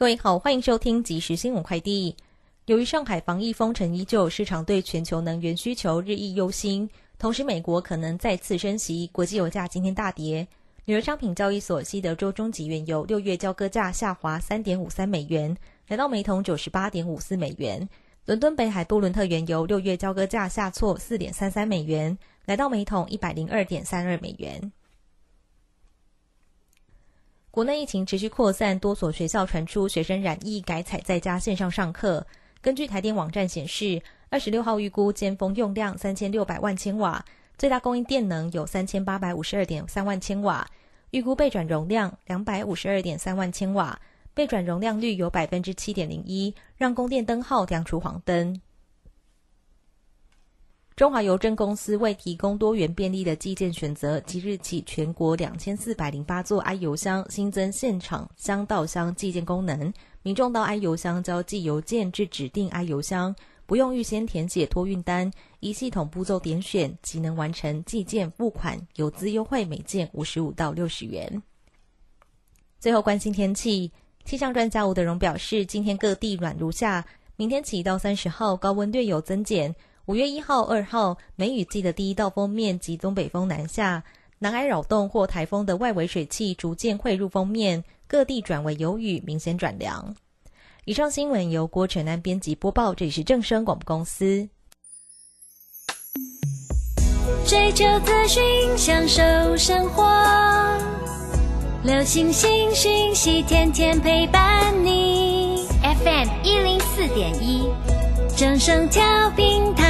各位好，欢迎收听即时新闻快递。由于上海防疫封城依旧，市场对全球能源需求日益忧心。同时，美国可能再次升息，国际油价今天大跌。纽约商品交易所西德州中级原油六月交割价下滑三点五三美元，来到每桶九十八点五四美元。伦敦北海布伦特原油六月交割价下挫四点三三美元，来到每桶一百零二点三二美元。国内疫情持续扩散，多所学校传出学生染疫，改采在家线上上课。根据台电网站显示，二十六号预估尖峰用量三千六百万千瓦，最大供应电能有三千八百五十二点三万千瓦，预估备转容量两百五十二点三万千瓦，备转容量率有百分之七点零一，让供电灯号亮出黄灯。中华邮政公司为提供多元便利的寄件选择，即日起全国两千四百零八座 i 邮箱新增现场箱到箱寄件功能。民众到 i 邮箱交寄邮件至指定 i 邮箱，不用预先填写托运单，依系统步骤点选即能完成寄件付款，邮资优惠每件五十五到六十元。最后关心天气，气象专家吴德荣表示，今天各地暖如夏，明天起到三十号高温略有增减。五月一号、二号，梅雨季的第一道锋面及东北风南下，南海扰动或台风的外围水汽逐渐汇入锋面，各地转为有雨，明显转凉。以上新闻由郭晨安编辑播报，这里是正声广播公司。追求资讯，享受生活，流星星讯息，天天陪伴你。FM 一零四点一。正声调频台，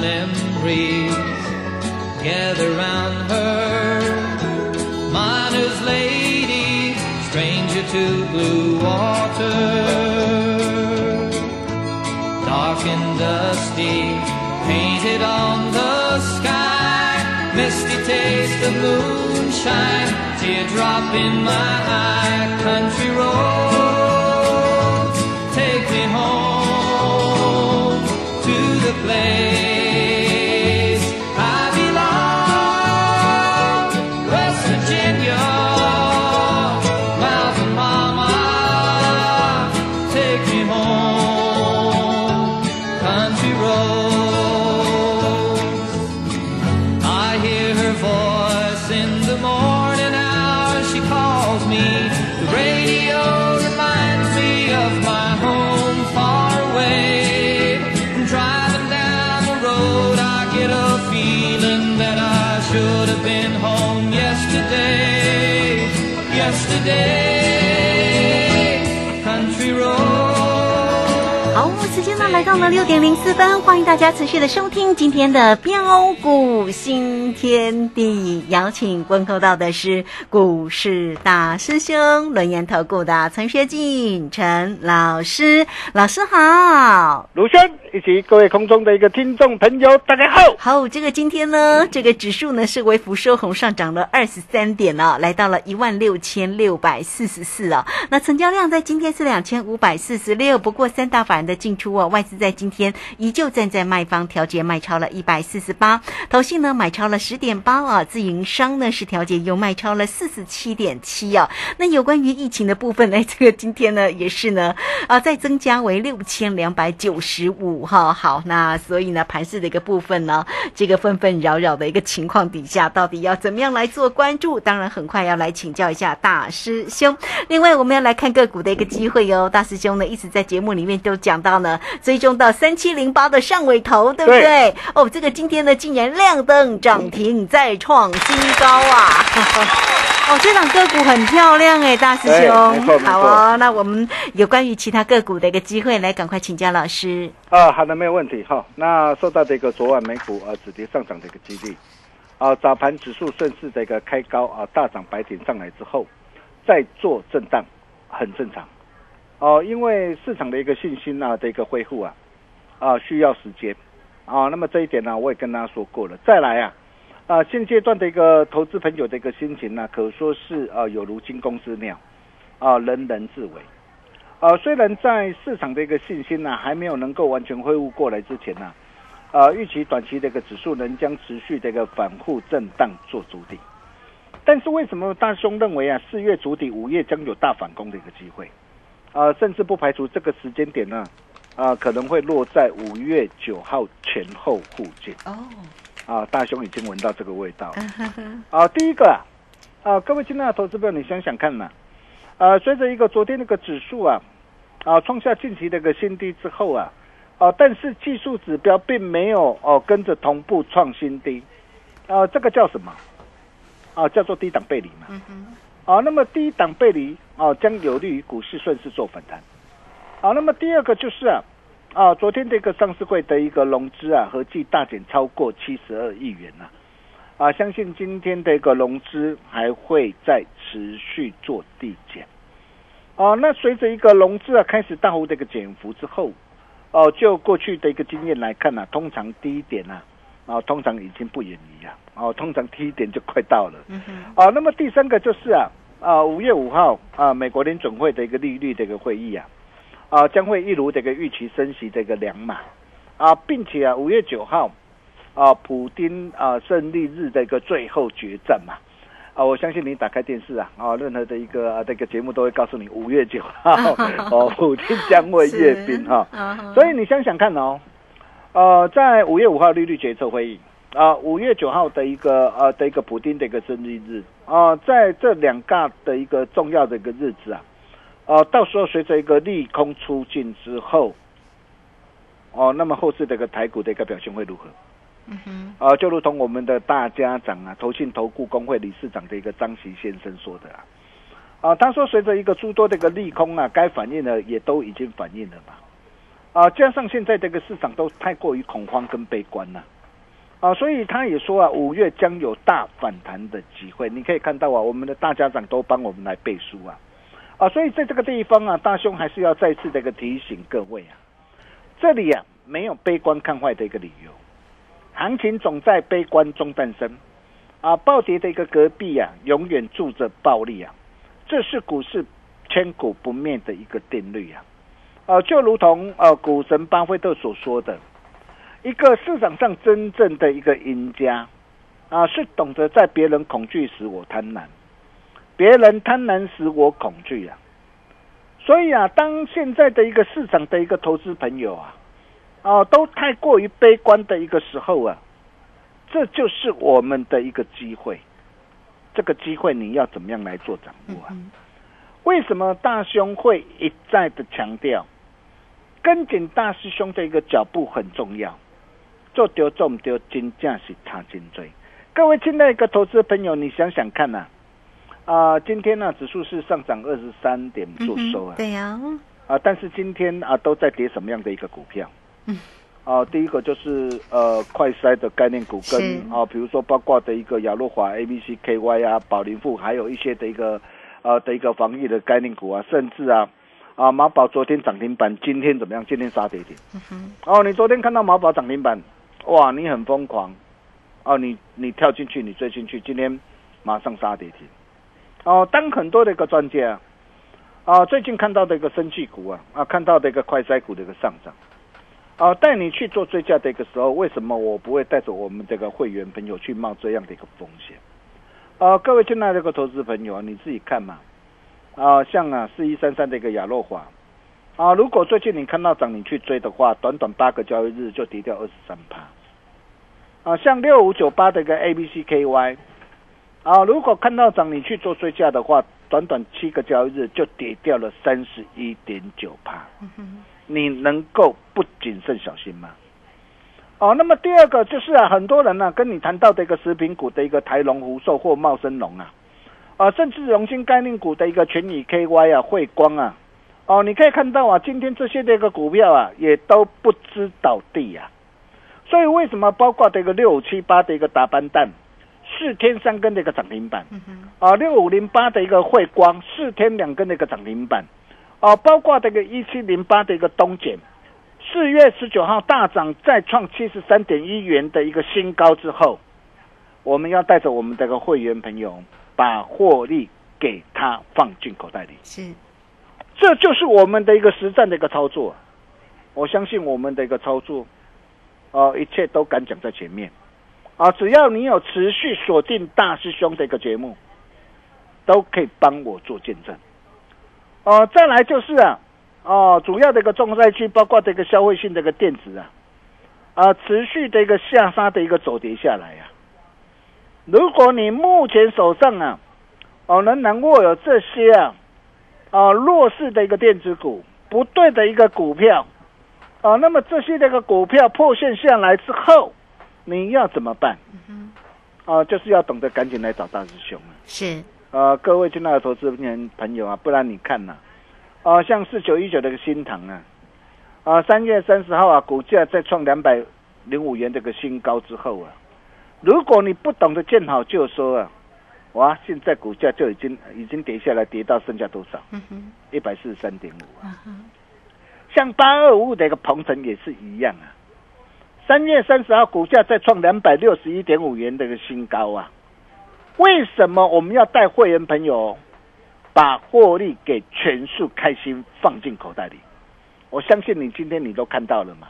Memories gather round her, miner's lady, stranger to blue water, dark and dusty, painted on the sky. misty taste of moonshine, teardrop in my eye, country roads, take me home to the place. 来到了六点零四分，欢迎大家持续的收听今天的标股新天地。邀请问候到的是股市大师兄轮研投顾的陈学进陈老师，老师好，卢轩以及各位空中的一个听众朋友，大家好。好，这个今天呢，这个指数呢是微幅收红，上涨了二十三点哦，来到了一万六千六百四十四哦。那成交量在今天是两千五百四十六，不过三大法人的进出哦。外资在今天依旧站在卖方，调节卖超了一百四十八，投信呢买超了十点八啊，自营商呢是调节又卖超了四十七点七啊。那有关于疫情的部分呢，这个今天呢也是呢啊再增加为六千两百九十五哈。好，那所以呢盘市的一个部分呢，这个纷纷扰扰的一个情况底下，到底要怎么样来做关注？当然很快要来请教一下大师兄。另外我们要来看个股的一个机会哦，大师兄呢一直在节目里面都讲到呢，追踪到三七零八的上尾头，对不对？哦，这个今天呢竟然亮灯涨停，再创新高啊！哦，这档个股很漂亮哎，大师兄，好哦。那我们有关于其他个股的一个机会，来赶快请教老师。啊，好的，没有问题哈。那受到这个昨晚美股啊止跌上涨的一个激励，啊，早盘指数顺势的一个开高啊，大涨白点上来之后，再做震荡，很正常。哦，因为市场的一个信心啊的一个恢复啊，啊需要时间。啊，那么这一点呢，我也跟大家说过了。再来啊。啊，现阶段的一个投资朋友的一个心情呢，可说是啊，有如惊弓之鸟，啊，人人自危。啊，虽然在市场的一个信心呢，还没有能够完全恢复过来之前呢，啊，预期短期的一个指数能将持续的一个反复震荡做主底。但是为什么大兄认为啊，四月主底，五月将有大反攻的一个机会？啊，甚至不排除这个时间点呢，啊，可能会落在五月九号前后附近。哦。啊，大兄已经闻到这个味道。啊，第一个啊，啊，各位亲爱的投资友，你想想看呐，啊，随着一个昨天那个指数啊，啊，创下近期的一个新低之后啊，啊，但是技术指标并没有哦跟着同步创新低，啊，这个叫什么？啊，叫做低档背离嘛。啊，那么低档背离啊，将有利于股市顺势做反弹。啊，那么第二个就是啊。啊，昨天这个上市会的一个融资啊，合计大减超过七十二亿元呐，啊，相信今天的一个融资还会再持续做递减，啊，那随着一个融资啊开始大幅的一个减幅之后，哦，就过去的一个经验来看呢，通常低点呐，啊，通常已经不远离啊，哦，通常低点就快到了，啊，那么第三个就是啊，啊，五月五号啊，美国联准会的一个利率的一个会议啊。啊，将会一如这个预期升息这个两码，啊，并且啊，五月九号，啊，普丁啊胜利日的一个最后决战嘛，啊，我相信你打开电视啊，啊，任何的一个这个节目都会告诉你五月九号，哦，普京将会阅兵哈，所以你想想看哦，呃，在五月五号利率决策会议啊，五月九号的一个呃的一个普丁的一个生日日啊，在这两个的一个重要的一个日子啊。啊，到时候随着一个利空出尽之后，哦，那么后市的一个台股的一个表现会如何？嗯哼，啊，就如同我们的大家长啊，投信投顾工会理事长的一个张琦先生说的啊，啊，他说随着一个诸多的一个利空啊，该反应的也都已经反应了嘛，啊，加上现在这个市场都太过于恐慌跟悲观了，啊，啊所以他也说啊，五月将有大反弹的机会。你可以看到啊，我们的大家长都帮我们来背书啊。啊，所以在这个地方啊，大兄还是要再次的一个提醒各位啊，这里啊没有悲观看坏的一个理由，行情总在悲观中诞生，啊，暴跌的一个隔壁啊，永远住着暴利啊，这是股市千古不灭的一个定律啊，啊，就如同呃股神巴菲特所说的，一个市场上真正的一个赢家啊，是懂得在别人恐惧时我贪婪。别人贪婪时我恐惧啊，所以啊，当现在的一个市场的一个投资朋友啊，哦，都太过于悲观的一个时候啊，这就是我们的一个机会。这个机会你要怎么样来做掌握啊？为什么大兄会一再的强调，跟紧大师兄的一个脚步很重要？做丢做唔丢，金价是差金追。各位亲爱的一个投资朋友，你想想看呐。啊，今天呢，指数是上涨二十三点做收啊。对呀。啊，但是今天啊，都在跌什么样的一个股票？嗯。啊，第一个就是呃，快筛的概念股跟啊，比如说包括的一个亚诺华、A、B、C、K、Y 啊，宝林富，还有一些的一个呃的一个防疫的概念股啊，甚至啊啊，马宝昨天涨停板，今天怎么样？今天杀跌停。嗯哼。哦，你昨天看到马宝涨停板，哇，你很疯狂。哦，你你跳进去，你追进去，今天马上杀跌停。哦，当很多的一个专家啊，最近看到的一个生气股啊，啊，看到的一个快衰股的一个上涨，哦，带你去做追加的一个时候，为什么我不会带着我们这个会员朋友去冒这样的一个风险？呃，各位亲爱的一个投资朋友啊，你自己看嘛。啊，像啊四一三三的一个亚诺华，啊，如果最近你看到涨，你去追的话，短短八个交易日就跌掉二十三趴。啊，像六五九八的一个 A B C K Y，啊，如果看到涨，你去做追加的话，短短七个交易日就跌掉了三十一点九趴。你能够不谨慎小心吗？哦，那么第二个就是啊，很多人呢跟你谈到的一个食品股的一个台龙、福寿或茂生龙啊，啊，甚至荣兴概念股的一个全宇 KY 啊、汇光啊，哦，你可以看到啊，今天这些的一个股票啊，也都不知倒地呀。所以为什么包括这个六五七八的一个打班蛋，四天三根的一个涨停板，啊，六五零八的一个汇光，四天两根的一个涨停板。哦，包括这个一七零八的一个东碱，四月十九号大涨再创七十三点一元的一个新高之后，我们要带着我们这个会员朋友把获利给他放进口袋里。是，这就是我们的一个实战的一个操作。我相信我们的一个操作，哦，一切都敢讲在前面。啊，只要你有持续锁定大师兄的一个节目，都可以帮我做见证。哦，再来就是啊，哦，主要的一个重灾区，包括这个消费性的一个电子啊，啊，持续的一个下杀的一个走跌下来啊。如果你目前手上啊，哦，仍然握有这些啊，啊，弱势的一个电子股，不对的一个股票，啊，那么这些这个股票破线下来之后，你要怎么办？啊，就是要懂得赶紧来找大师兄啊。是。呃，各位亲爱的投资人朋友啊，不然你看呐，啊，像四九一九这个新塘啊，啊，三月三十号啊，股价再创两百零五元这个新高之后啊，如果你不懂得见好就收啊，哇，现在股价就已经已经跌下来，跌到剩下多少？一百四十三点五啊。像八二五的一个鹏程也是一样啊，三月三十号股价再创两百六十一点五元的一个新高啊。为什么我们要带会员朋友把获利给全数开心放进口袋里？我相信你今天你都看到了嘛？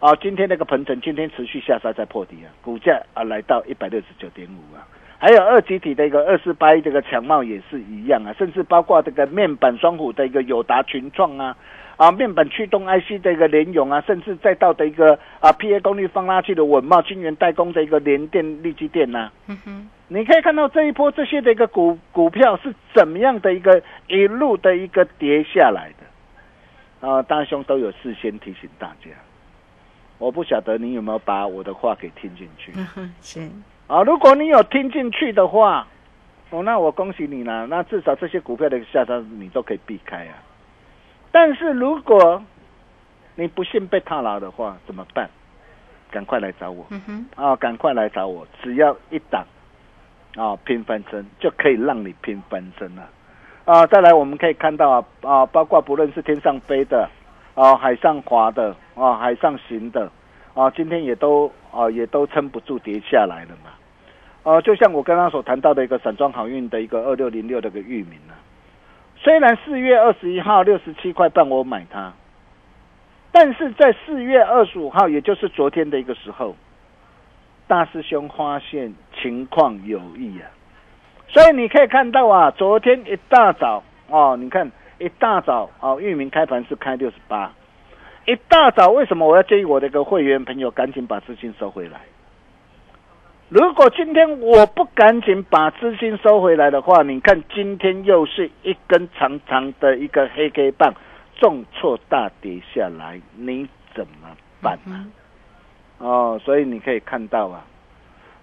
啊，今天那个鹏程今天持续下杀在破底啊，股价啊来到一百六十九点五啊，还有二级体的一个二四八一这个强茂也是一样啊，甚至包括这个面板双虎的一个友达群创啊。啊，面板驱动 IC 的一个联咏啊，甚至再到的一个啊，PA 功率放大器的稳茂晶圆代工的一个联电、力积电呐。嗯哼，你可以看到这一波这些的一个股股票是怎么样的一个一路的一个跌下来的。啊，大兄都有事先提醒大家，我不晓得你有没有把我的话给听进去。是啊，如果你有听进去的话，哦，那我恭喜你了，那至少这些股票的下杀你都可以避开啊。但是如果你不幸被套牢的话，怎么办？赶快来找我啊！赶快来找我，只要一档啊，拼翻身就可以让你拼翻身了啊！再来，我们可以看到啊啊，包括不论是天上飞的啊，海上滑的啊，海上行的啊，今天也都啊也都撑不住跌下来了嘛啊！就像我刚刚所谈到的一个散装航运的一个二六零六的个域名啊。虽然四月二十一号六十七块半我买它，但是在四月二十五号，也就是昨天的一个时候，大师兄发现情况有异啊，所以你可以看到啊，昨天一大早哦，你看一大早哦，域名开盘是开六十八，一大早为什么我要建议我的一个会员朋友赶紧把资金收回来？如果今天我不赶紧把资金收回来的话，你看今天又是一根长长的一个黑 K 棒，重挫大跌下来，你怎么办啊？哦，所以你可以看到啊，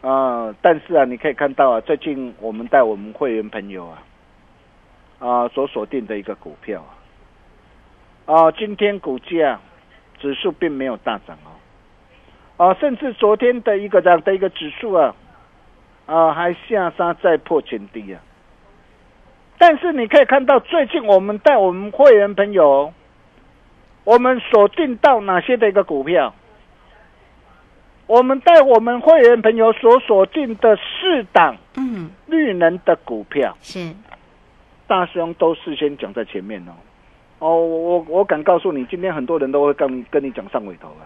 啊，但是啊，你可以看到啊，最近我们带我们会员朋友啊，啊所锁定的一个股票啊，啊，今天股价指数并没有大涨哦。啊，甚至昨天的一个这样的一个指数啊，啊，还下杀再破前低啊。但是你可以看到，最近我们带我们会员朋友，我们锁定到哪些的一个股票？我们带我们会员朋友所锁定的四档，嗯，绿能的股票是，大兄都事先讲在前面哦。哦，我我敢告诉你，今天很多人都会跟你跟你讲上尾头啊。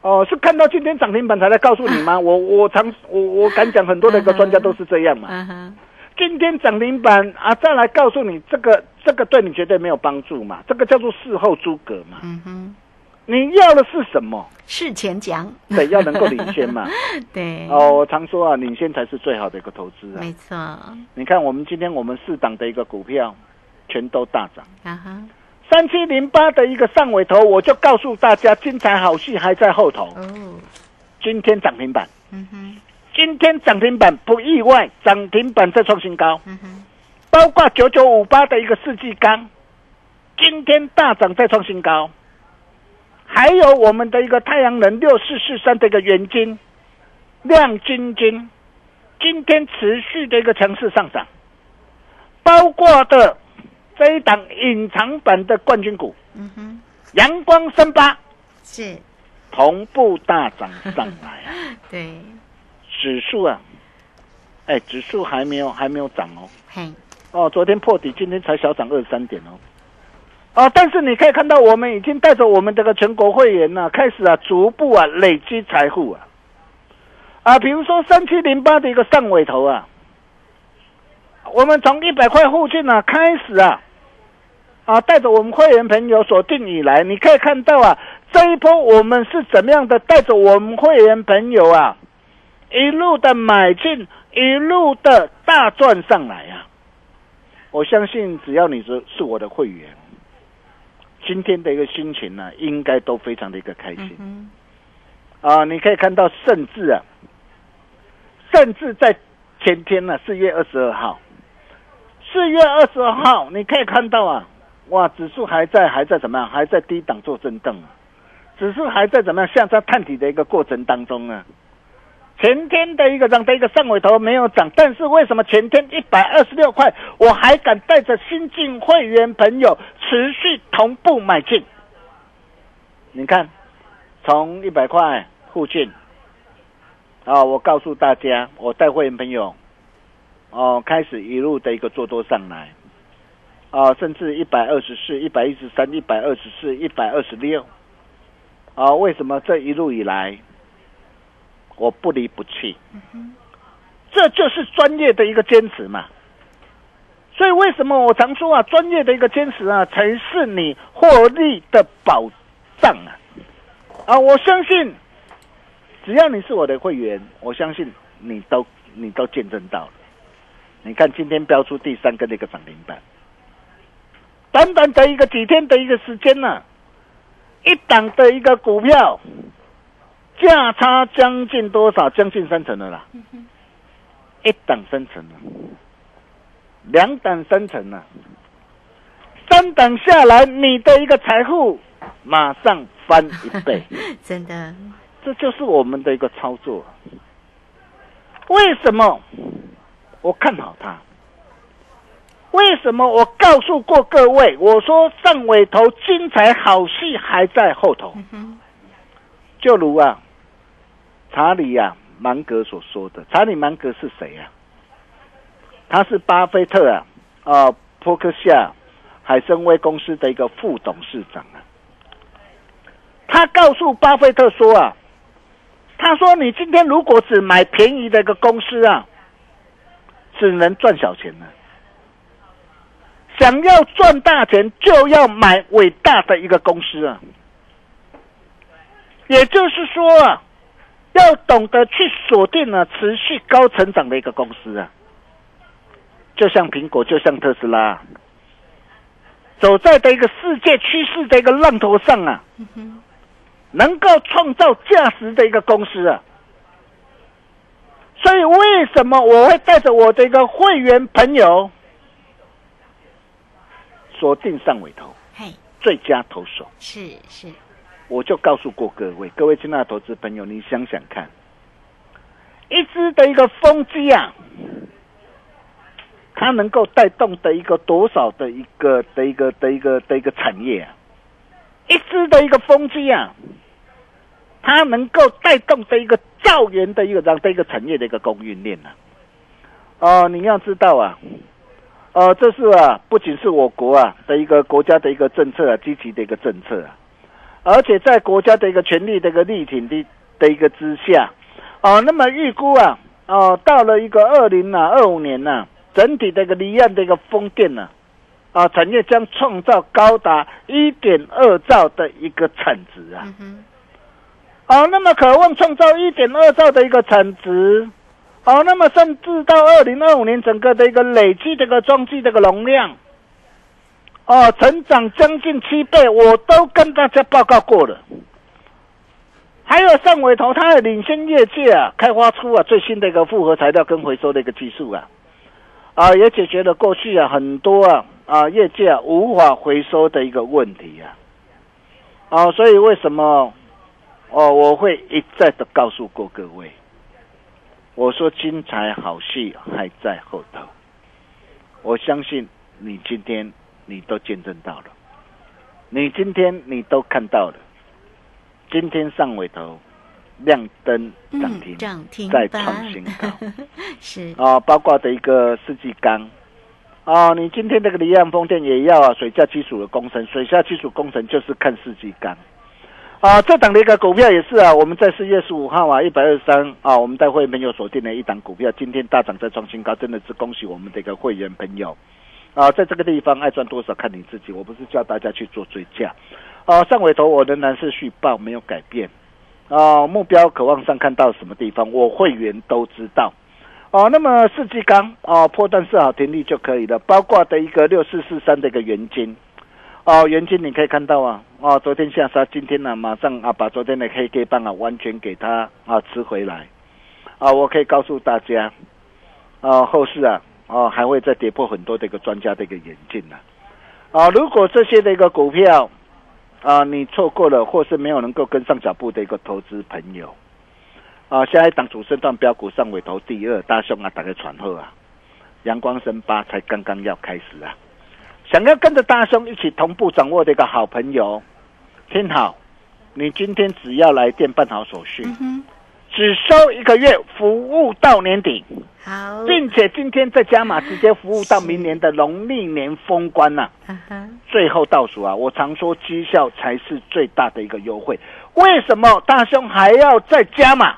哦，是看到今天涨停板才来告诉你吗？我我常我我敢讲，很多的一个专家都是这样嘛。今天涨停板啊，再来告诉你这个这个对你绝对没有帮助嘛，这个叫做事后诸葛嘛。嗯哼，你要的是什么？事前讲，对，要能够领先嘛。对，哦，我常说啊，领先才是最好的一个投资啊。没错，啊你看我们今天我们四档的一个股票全都大涨。哈，三七零八的一个上尾头，我就告诉大家，精彩好戏还在后头。哦，今天涨停板，嗯哼，今天涨停板不意外，涨停板再创新高。嗯哼，包括九九五八的一个世纪钢，今天大涨再创新高。还有我们的一个太阳能六四四三的一个元金亮晶晶，今天持续的一个强势上涨，包括的这一档隐藏版的冠军股嗯哼，阳光三八是，同步大涨上来啊，对，指数啊，哎，指数还没有还没有涨哦。嘿，哦，昨天破底，今天才小涨二十三点哦。哦，但是你可以看到，我们已经带着我们这个全国会员呢、开始啊，逐步啊累积财富啊。啊，比如说三七零八的一个上尾头啊，我们从一百块附近呢、开始啊，啊，带着我们会员朋友锁定以来，你可以看到啊，这一波我们是怎么样的带着我们会员朋友啊，一路的买进，一路的大赚上来啊。我相信只要你是是我的会员，今天的一个心情呢，应该都非常的一个开心嗯啊！你可以看到，甚至啊，甚至在前天呢，四月二十二号，四月二十二号，你可以看到啊，哇，指数还在还在怎么样？还在低档做震荡啊，指数还在怎么样向上探底的一个过程当中呢？前天的一个涨的一个上尾头没有涨，但是为什么前天一百二十六块，我还敢带着新进会员朋友持续同步买进？你看，从一百块附近，啊，我告诉大家，我带会员朋友，哦，开始一路的一个做多上来，啊，甚至一百二十四、一百一十三、一百二十四、一百二十六，啊，为什么这一路以来？我不离不弃，这就是专业的一个坚持嘛。所以为什么我常说啊，专业的一个坚持啊，才是你获利的保障啊！啊，我相信，只要你是我的会员，我相信你都你都见证到了。你看今天标出第三根的一个涨停板，短短的一个几天的一个时间呢、一档的一个股票。价差将近多少？将近三成的啦，一档三成了，两档三成了，三档下来，你的一个财富马上翻一倍，真的，这就是我们的一个操作。为什么我看好它？为什么我告诉过各位，我说上尾头精彩好戏还在后头？就如啊。查理啊、芒格所说的，查理芒格是谁呀、他是巴菲特啊，啊，伯克夏海参崴公司的一个副董事长啊。他告诉巴菲特说啊，他说你今天如果只买便宜的一个公司啊，只能赚小钱了。想要赚大钱，就要买伟大的一个公司啊。也就是说啊。要懂得去锁定啊持续高成长的一个公司啊，就像苹果，就像特斯拉，走在的一个世界趋势的一个浪头上啊，能够创造价值的一个公司啊。所以为什么我会带着我的一个会员朋友锁定上尾头，嘿，最佳投手？是是，我就告诉过各位，各位亲爱的投资朋友，你想想看，一只的一个风机啊，它能够带动的一个多少的一个的一个的一个的一个产业啊？一只的一个风机啊，它能够带动的一个造园的一个这样的一个产业的一个供应链啊。哦，你要知道啊，呃，这是啊，不仅是我国啊的一个国家的一个政策啊，积极的一个政策啊，而且在国家的一个权力的一个力挺的的一个之下，啊，那么预估啊，哦，到了一个二零啊二五年呢，整体的一个离岸的一个风电呢，啊，产业将创造高达一点二兆的一个产值啊，啊，那么渴望创造一点二兆的一个产值。好，那么甚至到二零二五年，整个的一个累计这个装机这个容量，哦，成长将近七倍，我都跟大家报告过了。还有上尾头，它也领先业界啊，开发出啊最新的一个复合材料跟回收的一个技术啊，啊，也解决了过去啊很多啊啊业界无法回收的一个问题啊，啊，所以为什么哦我会一再的告诉过各位。我说精彩好戏还在后头，我相信你今天你都见证到了，你今天你都看到了，今天上尾头亮灯涨停，涨停再创新高，是。啊，包括的一个世纪钢。啊，你今天这个离岸风电也要啊，水下基础的工程，水下基础工程就是看世纪钢。啊，这档的一个股票也是啊，我们在四月十五号啊，一百二十三啊，我们带会没有锁定的一档股票，今天大涨再创新高，真的是恭喜我们的一个会员朋友啊！在这个地方爱赚多少看你自己，我不是叫大家去做追加啊。上尾头我仍然是续报没有改变啊，目标渴望上看到什么地方，我会员都知道哦。那么四季钢啊，破断设好停利就可以了，包括的一个六四四三的一个原金。哦，原金你可以看到啊，哦，昨天下杀，今天呢马上啊把昨天的黑 K 棒啊完全给它啊吃回来，啊，我可以告诉大家，啊后市啊，啊还会再跌破很多的一个专家的一个眼镜呢，啊，如果这些的一个股票啊你错过了，或是没有能够跟上脚步的一个投资朋友，啊，下一档主升段标股上尾头第二大兄啊打开传后啊，阳光升八才刚刚要开始啊。想要跟着大兄一起同步掌握的一个好朋友，听好，你今天只要来电办好手续，只收一个月，服务到年底，好，并且今天再加码，直接服务到明年的农历年封关呐。最后倒数啊，我常说绩效才是最大的一个优惠。为什么大兄还要再加码？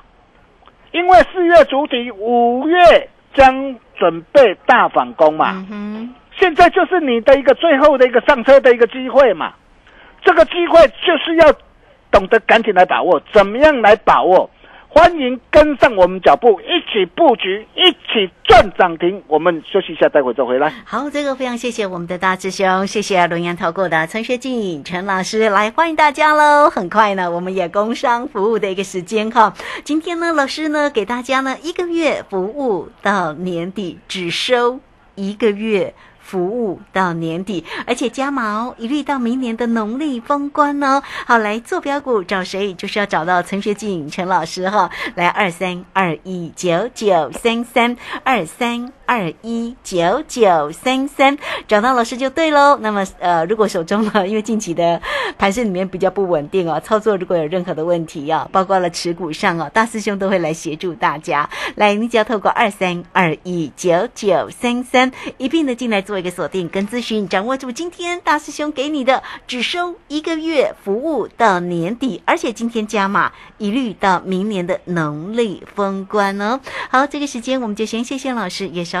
因为四月主体，五月将准备大反攻嘛。现在就是你的一个最后的一个上车的一个机会嘛，这个机会就是要懂得赶紧来把握，怎么样来把握？欢迎跟上我们脚步，一起布局，一起赚涨停。我们休息一下，待会再回来。好，这个非常谢谢我们的大师兄，谢谢龙岩投顾的陈学进陈老师来欢迎大家喽。很快呢，我们也工商服务的一个时间哈。今天呢，老师呢给大家呢一个月服务到年底，只收一个月。服务到年底，而且加码哦，一律到明年的农历封关哦。好，来坐标股找谁？就是要找到陈学静陈老师哈。来二三二一九九三三二三二一九九三三，找到老师就对喽。那么呃，如果手中呢，因为近期的盘势里面比较不稳定哦，操作如果有任何的问题啊，包括了持股上哦，大师兄都会来协助大家。来，你只要透过二三二一九九三三一并的进来做。一个锁定跟咨询，掌握住今天大师兄给你的，只收一个月服务到年底，而且今天加码，一律到明年的农历封关哦。好，这个时间我们就先谢谢老师，也稍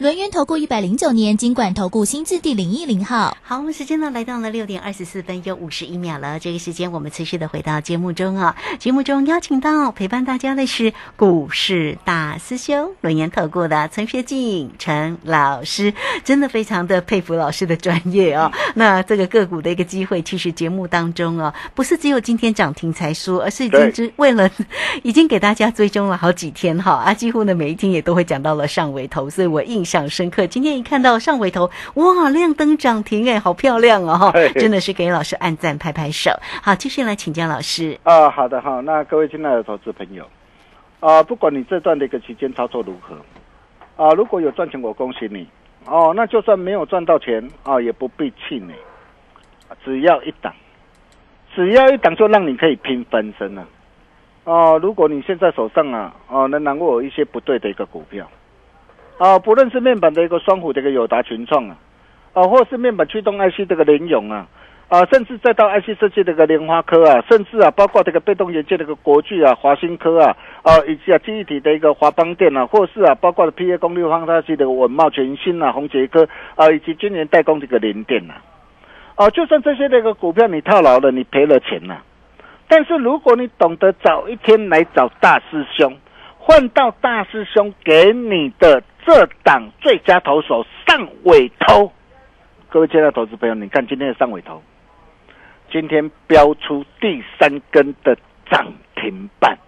轮源投顾一百零九年金管投顾新字第零一零号。好，我们时间呢来到了六点二十四分又五十一秒了。这个时间我们持续的回到节目中啊。节目中邀请到陪伴大家的是股市大师兄轮源投顾的陈学进陈老师，真的非常的佩服老师的专业哦。那这个个股的一个机会，其实节目当中哦，不是只有今天涨停才说，而是已经只为了已经给大家追踪了好几天哈啊，几乎呢每一天也都会讲到了上尾头，所以我印象深刻。今天一看到上尾头，哇，亮灯涨停哎，好漂亮哦哈，真的是给老师按赞拍拍手。好，继续来请教老师。啊，好的哈，那各位亲爱的投资朋友，啊，不管你这段的一个期间操作如何，啊，如果有赚钱，我恭喜你哦。那就算没有赚到钱啊，也不必气馁，只要一档，只要一档就让你可以拼翻身了。哦，如果你现在手上啊，哦，能拿握一些不对的一个股票。啊，不论是面板的一个双虎，这个友达群创啊，啊，或是面板驱动 IC 这个联咏啊，啊，甚至再到 IC 设计这个莲花科啊，甚至啊，包括这个被动元件的一个国巨啊、华新科啊，啊，以及啊记忆体的一个华邦电啊，或是啊，包括的 PA 功率放大器的稳茂全新啊、宏杰科啊，以及今年代工这个联电呐，啊，就算这些那个股票你套牢了，你赔了钱呐，但是如果你懂得早一天来找大师兄，换到大师兄给你的。这档最佳投手上尾头，各位亲爱的投资朋友，你看今天的上尾头，今天标出第三根的涨停板，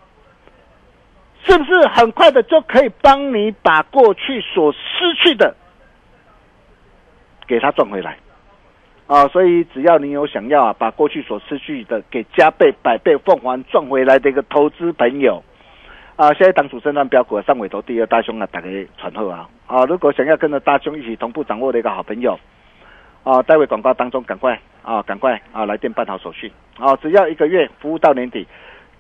是不是很快的就可以帮你把过去所失去的给它赚回来？啊，所以只要你有想要啊，把过去所失去的给加倍、百倍、凤凰赚回来的一个投资朋友。啊，现在当主升段标股上尾头第二大兄啊，打给传后啊！啊，如果想要跟着大兄一起同步掌握的一个好朋友，啊，待会广告当中赶快啊，赶快啊，来电办好手续啊！只要一个月服务到年底，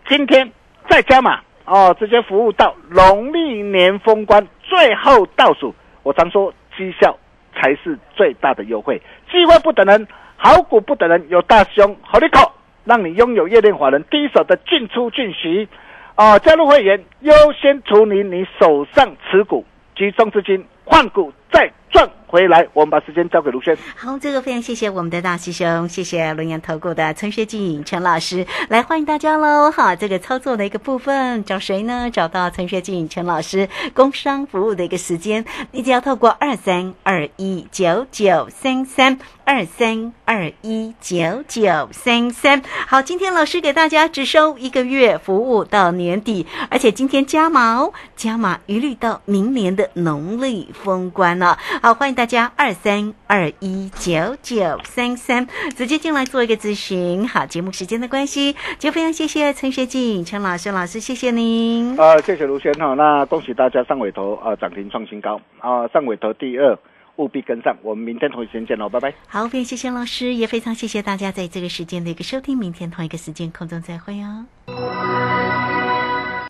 今天再加码哦，直接服务到农历年封关最后倒数。我常说绩效才是最大的优惠，机会不等人，好股不等人，有大兄好利口，让你拥有业链华人第一手的进出进息。啊！加入会员优先处理你手上持股，集中资金换股再赚回来。我们把时间交给卢轩。好，这个非常谢谢我们的大师兄，谢谢龙岩投顾的陈学静陈老师来欢迎大家喽！好，这个操作的一个部分找谁呢？找到陈学静陈老师工商服务的一个时间，你只要透过二三二一九九三三。二三二一九九三三，好，今天老师给大家只收一个月服务到年底，而且今天加码哦，加码一律到明年的农历封关了。好，欢迎大家二三二一九九三三直接进来做一个咨询。好，节目时间的关系，就非常谢谢陈学静陈老师老师，谢谢您。啊，谢谢卢轩哈，那恭喜大家上尾头啊，涨停创新高啊，上尾头第二。务必跟上，我们明天同一时间见喽，拜拜。好，非常谢谢老师，也非常谢谢大家在这个时间的一个收听，明天同一个时间空中再会哦。